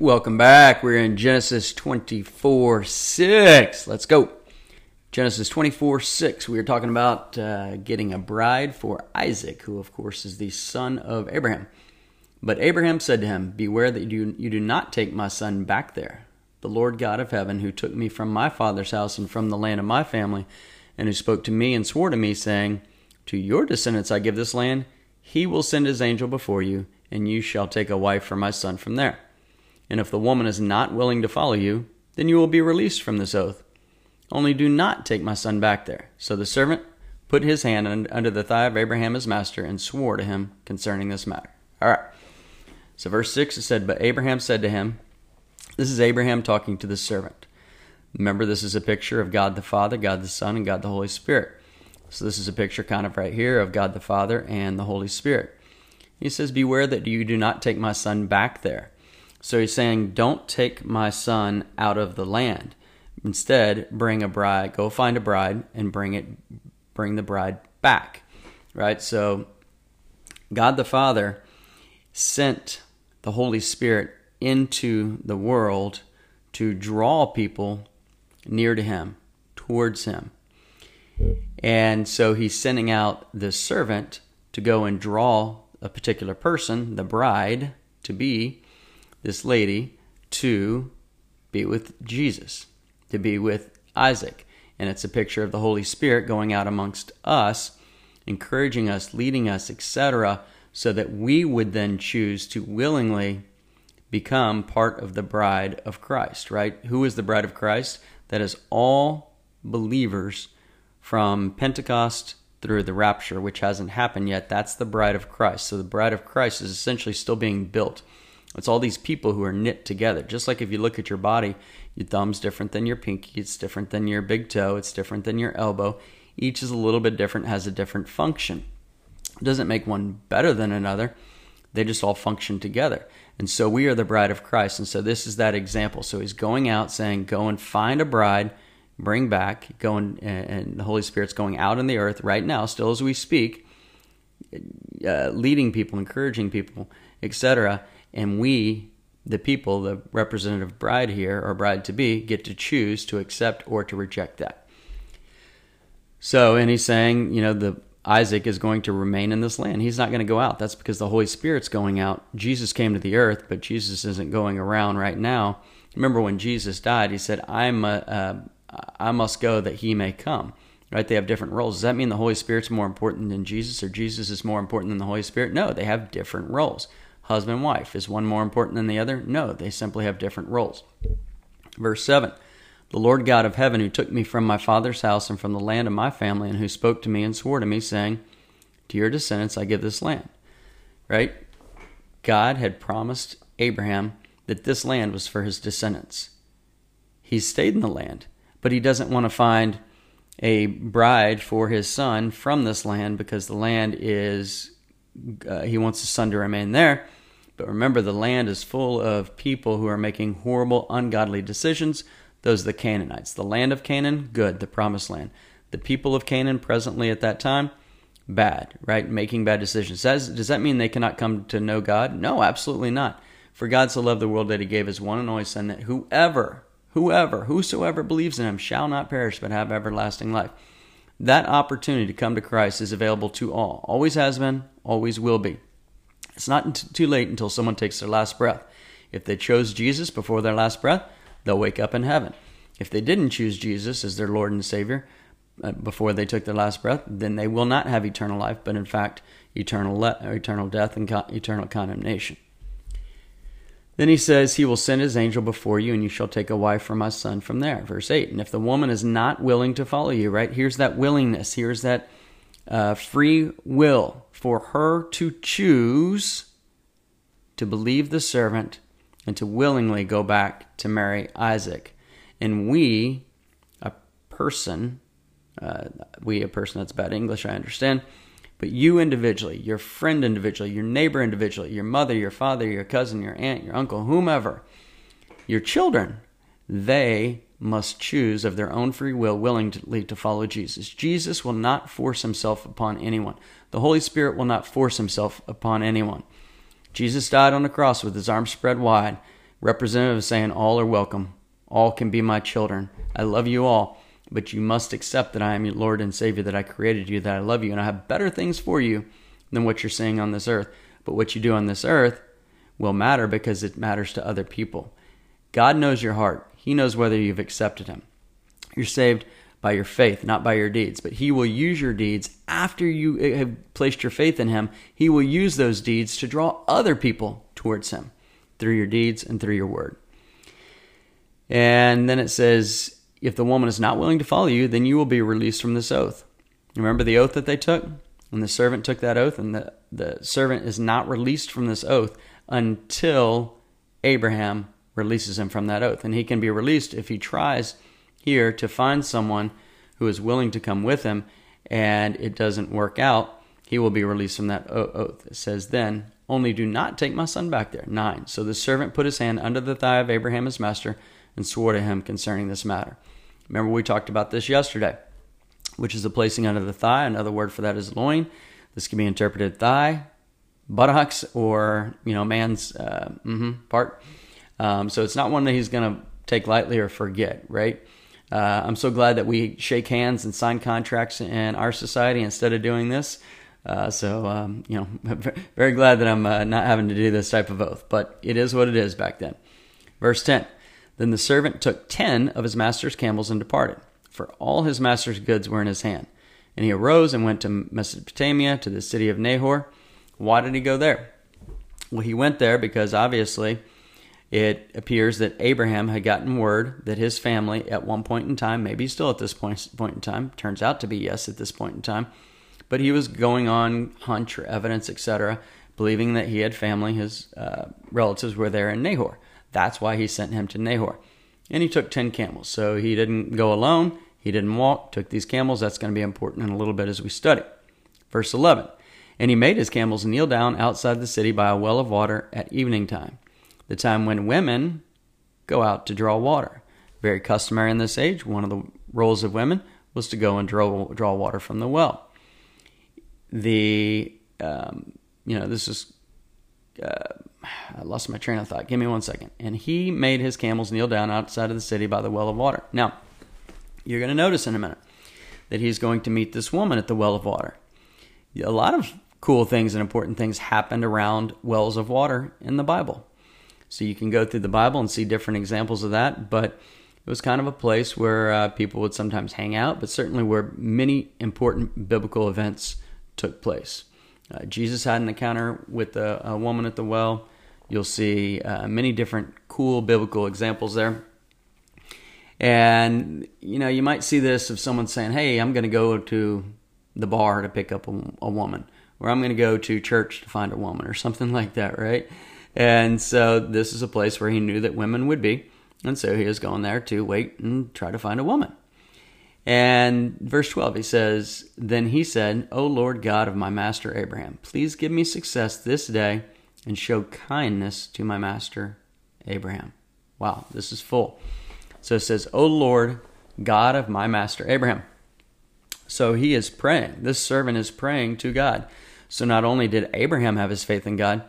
Welcome back. We're in Genesis 24 6. Let's go. Genesis 24 6. We are talking about uh, getting a bride for Isaac, who, of course, is the son of Abraham. But Abraham said to him, Beware that you, you do not take my son back there. The Lord God of heaven, who took me from my father's house and from the land of my family, and who spoke to me and swore to me, saying, To your descendants I give this land, he will send his angel before you, and you shall take a wife for my son from there. And if the woman is not willing to follow you, then you will be released from this oath. Only do not take my son back there. So the servant put his hand under the thigh of Abraham his master and swore to him concerning this matter. All right. So verse 6 it said, But Abraham said to him, This is Abraham talking to the servant. Remember, this is a picture of God the Father, God the Son, and God the Holy Spirit. So this is a picture kind of right here of God the Father and the Holy Spirit. He says, Beware that you do not take my son back there. So he's saying, Don't take my son out of the land. Instead, bring a bride, go find a bride and bring it bring the bride back. Right? So God the Father sent the Holy Spirit into the world to draw people near to him, towards him. And so he's sending out the servant to go and draw a particular person, the bride, to be this lady to be with Jesus, to be with Isaac. And it's a picture of the Holy Spirit going out amongst us, encouraging us, leading us, etc., so that we would then choose to willingly become part of the bride of Christ, right? Who is the bride of Christ? That is all believers from Pentecost through the rapture, which hasn't happened yet. That's the bride of Christ. So the bride of Christ is essentially still being built. It's all these people who are knit together. Just like if you look at your body, your thumb's different than your pinky, it's different than your big toe, it's different than your elbow. Each is a little bit different, has a different function. It doesn't make one better than another. They just all function together. And so we are the bride of Christ. And so this is that example. So he's going out saying, Go and find a bride, bring back, go and, and the Holy Spirit's going out in the earth right now, still as we speak, uh, leading people, encouraging people, etc and we, the people, the representative bride here or bride to be, get to choose to accept or to reject that. So, and he's saying, you know, the Isaac is going to remain in this land. He's not going to go out. That's because the Holy Spirit's going out. Jesus came to the earth, but Jesus isn't going around right now. Remember when Jesus died, he said, "I'm a, uh, I must go that he may come." Right? They have different roles. Does that mean the Holy Spirit's more important than Jesus, or Jesus is more important than the Holy Spirit? No, they have different roles husband and wife. Is one more important than the other? No, they simply have different roles. Verse 7 The Lord God of heaven, who took me from my father's house and from the land of my family, and who spoke to me and swore to me, saying, To your descendants I give this land. Right? God had promised Abraham that this land was for his descendants. He stayed in the land, but he doesn't want to find a bride for his son from this land because the land is, uh, he wants his son to remain there but remember, the land is full of people who are making horrible, ungodly decisions. Those are the Canaanites. The land of Canaan, good, the promised land. The people of Canaan presently at that time, bad, right? Making bad decisions. Does, does that mean they cannot come to know God? No, absolutely not. For God so loved the world that he gave his one and only Son, that whoever, whoever, whosoever believes in him shall not perish but have everlasting life. That opportunity to come to Christ is available to all. Always has been, always will be. It's not too late until someone takes their last breath. If they chose Jesus before their last breath, they'll wake up in heaven. If they didn't choose Jesus as their Lord and Savior uh, before they took their last breath, then they will not have eternal life, but in fact, eternal, le- eternal death and eternal condemnation. Then he says, He will send his angel before you, and you shall take a wife for my son from there. Verse 8. And if the woman is not willing to follow you, right? Here's that willingness. Here's that uh, free will for her to choose to believe the servant and to willingly go back to marry Isaac. And we, a person, uh, we, a person that's bad English, I understand, but you individually, your friend individually, your neighbor individually, your mother, your father, your cousin, your aunt, your uncle, whomever, your children, they must choose of their own free will willingly to follow Jesus. Jesus will not force himself upon anyone. The Holy Spirit will not force himself upon anyone. Jesus died on the cross with his arms spread wide, representative of saying, All are welcome. All can be my children. I love you all, but you must accept that I am your Lord and Savior, that I created you, that I love you, and I have better things for you than what you're seeing on this earth. But what you do on this earth will matter because it matters to other people. God knows your heart, He knows whether you've accepted Him. You're saved by your faith, not by your deeds. But He will use your deeds after you uh, have placed your faith in Him. He will use those deeds to draw other people towards Him through your deeds and through your word. And then it says, if the woman is not willing to follow you, then you will be released from this oath. Remember the oath that they took? And the servant took that oath, and the, the servant is not released from this oath until Abraham releases him from that oath. And he can be released if he tries here to find someone who is willing to come with him and it doesn't work out, he will be released from that oath. It says, Then only do not take my son back there. 9. So the servant put his hand under the thigh of Abraham his master and swore to him concerning this matter. Remember, we talked about this yesterday, which is the placing under the thigh. Another word for that is loin. This can be interpreted thigh, buttocks, or, you know, man's uh, mm-hmm, part. Um, so it's not one that he's going to take lightly or forget, right? Uh, I'm so glad that we shake hands and sign contracts in our society instead of doing this. Uh, so, um, you know, very glad that I'm uh, not having to do this type of oath, but it is what it is back then. Verse 10 Then the servant took ten of his master's camels and departed, for all his master's goods were in his hand. And he arose and went to Mesopotamia, to the city of Nahor. Why did he go there? Well, he went there because obviously it appears that Abraham had gotten word that his family, at one point in time, maybe still at this point, point in time, turns out to be yes at this point in time, but he was going on hunch or evidence, etc., believing that he had family, his uh, relatives were there in Nahor. That's why he sent him to Nahor. And he took 10 camels. So he didn't go alone, he didn't walk, took these camels. That's going to be important in a little bit as we study. Verse 11 And he made his camels kneel down outside the city by a well of water at evening time the time when women go out to draw water. Very customary in this age. One of the roles of women was to go and draw, draw water from the well. The, um, you know, this is, uh, I lost my train of thought. Give me one second. And he made his camels kneel down outside of the city by the well of water. Now, you're going to notice in a minute that he's going to meet this woman at the well of water. A lot of cool things and important things happened around wells of water in the Bible. So you can go through the Bible and see different examples of that. But it was kind of a place where uh, people would sometimes hang out, but certainly where many important biblical events took place. Uh, Jesus had an encounter with a, a, woman at the well. You'll see uh, many different cool biblical examples there. And, you know, you might see this of someone saying, hey, I'm going to go to the bar to pick up a, a woman, or I'm going to go to church to find a woman, or something like that, right? And so this is a place where he knew that women would be. And so he was going there to wait and try to find a woman. And verse 12, he says, Then he said, O Lord God of my master Abraham, please give me success this day and show kindness to my master Abraham. Wow, this is full. So it says, O Lord God of my master Abraham. So he is praying. This servant is praying to God. So not only did Abraham have his faith in God,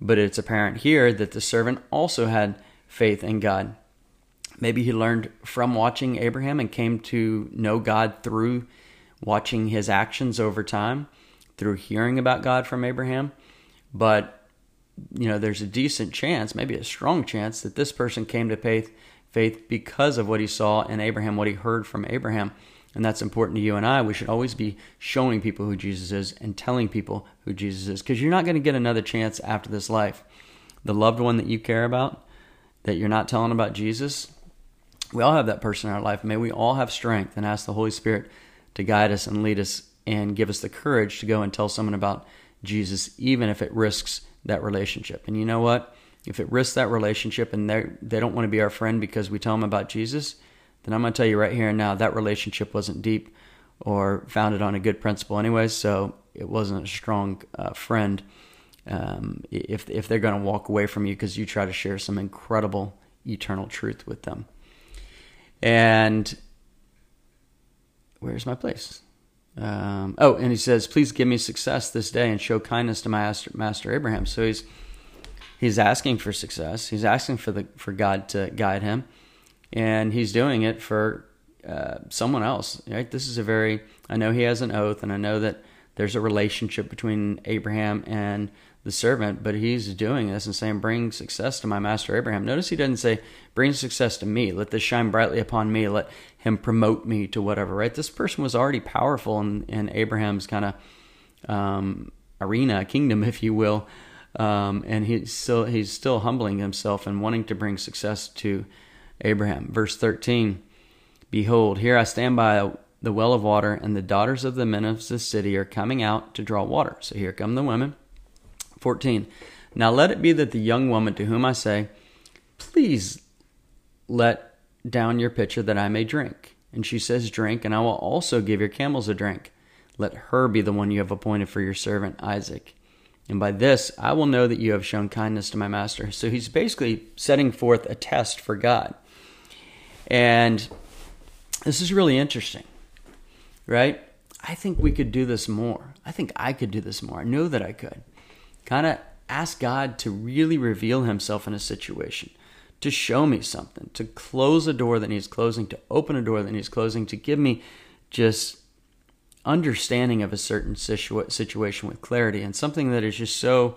but it's apparent here that the servant also had faith in God. Maybe he learned from watching Abraham and came to know God through watching his actions over time, through hearing about God from Abraham. But, you know, there's a decent chance, maybe a strong chance, that this person came to faith, faith because of what he saw in Abraham, what he heard from Abraham. And that's important to you and I. We should always be showing people who Jesus is and telling people who Jesus is because you're not going to get another chance after this life. The loved one that you care about, that you're not telling about Jesus, we all have that person in our life. May we all have strength and ask the Holy Spirit to guide us and lead us and give us the courage to go and tell someone about Jesus, even if it risks that relationship. And you know what? If it risks that relationship and they they don't want to be our friend because we tell them about Jesus, then I'm going to tell you right here and now that relationship wasn't deep or founded on a good principle, anyways. So it wasn't a strong uh, friend. Um, if if they're going to walk away from you because you try to share some incredible eternal truth with them. And where's my place? Um, oh, and he says, "Please give me success this day and show kindness to my master, master Abraham." So he's he's asking for success. He's asking for the for God to guide him, and he's doing it for uh, someone else. Right? This is a very. I know he has an oath, and I know that there's a relationship between Abraham and the servant, but he's doing this and saying, Bring success to my master Abraham. Notice he doesn't say, Bring success to me. Let this shine brightly upon me. Let him promote me to whatever, right? This person was already powerful in, in Abraham's kind of um, arena, kingdom, if you will. Um, and he's still, he's still humbling himself and wanting to bring success to Abraham. Verse 13 Behold, here I stand by the well of water, and the daughters of the men of the city are coming out to draw water. So here come the women 14. Now let it be that the young woman to whom I say, Please let down your pitcher that I may drink. And she says, Drink, and I will also give your camels a drink. Let her be the one you have appointed for your servant Isaac. And by this I will know that you have shown kindness to my master. So he's basically setting forth a test for God. And this is really interesting, right? I think we could do this more. I think I could do this more. I know that I could kind of ask God to really reveal himself in a situation, to show me something, to close a door that needs closing, to open a door that needs closing, to give me just understanding of a certain situa- situation with clarity and something that is just so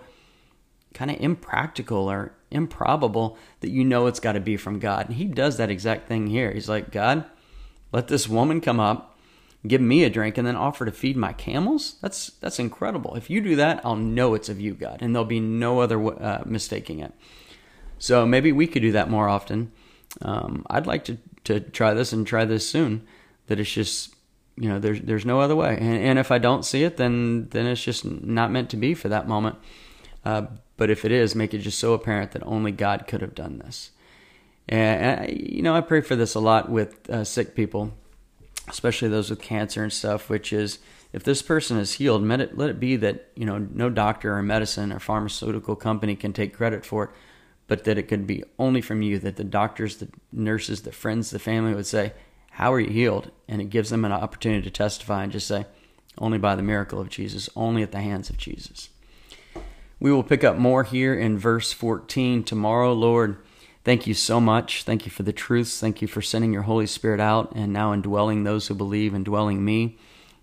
kind of impractical or improbable that you know it's got to be from God. And he does that exact thing here. He's like, God, let this woman come up give me a drink and then offer to feed my camels? That's that's incredible. If you do that i'll know it's of you god and there'll be no other uh, mistaking it. So maybe we could do that more often. Um, i'd like to to try this and try this soon that it's just you know there's there's no other way. And, and if i don't see it then then it's just not meant to be for that moment. Uh, but if it is make it just so apparent that only god could have done this and, and you know i pray for this a lot with uh, sick people especially those with cancer and stuff, which is if this person is healed, let it, let it be that you know no doctor or medicine or pharmaceutical company can take credit for it, but that it could be only from you. That the doctors, the nurses, the friends, the family would say, "How are you healed?" And it gives them an opportunity to testify and just say, "Only by the miracle of Jesus, only at the hands of Jesus." We will pick up more here in verse 14 tomorrow, Lord. Thank you so much. Thank you for the truths. Thank you for sending your Holy Spirit out and now indwelling those who believe, indwelling me,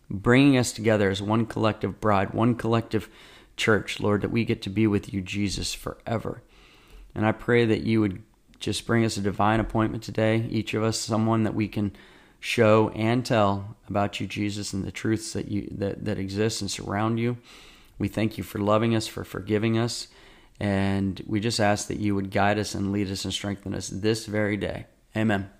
bringing us together as one collective bride, one collective church, Lord, that we get to be with you, Jesus, forever. And I pray that you would just bring us a divine appointment today, each of us, someone that we can show and tell about you, Jesus, and the truths that you that, that exist and surround you. We thank you for loving us, for forgiving us. And we just ask that you would guide us and lead us and strengthen us this very day. Amen.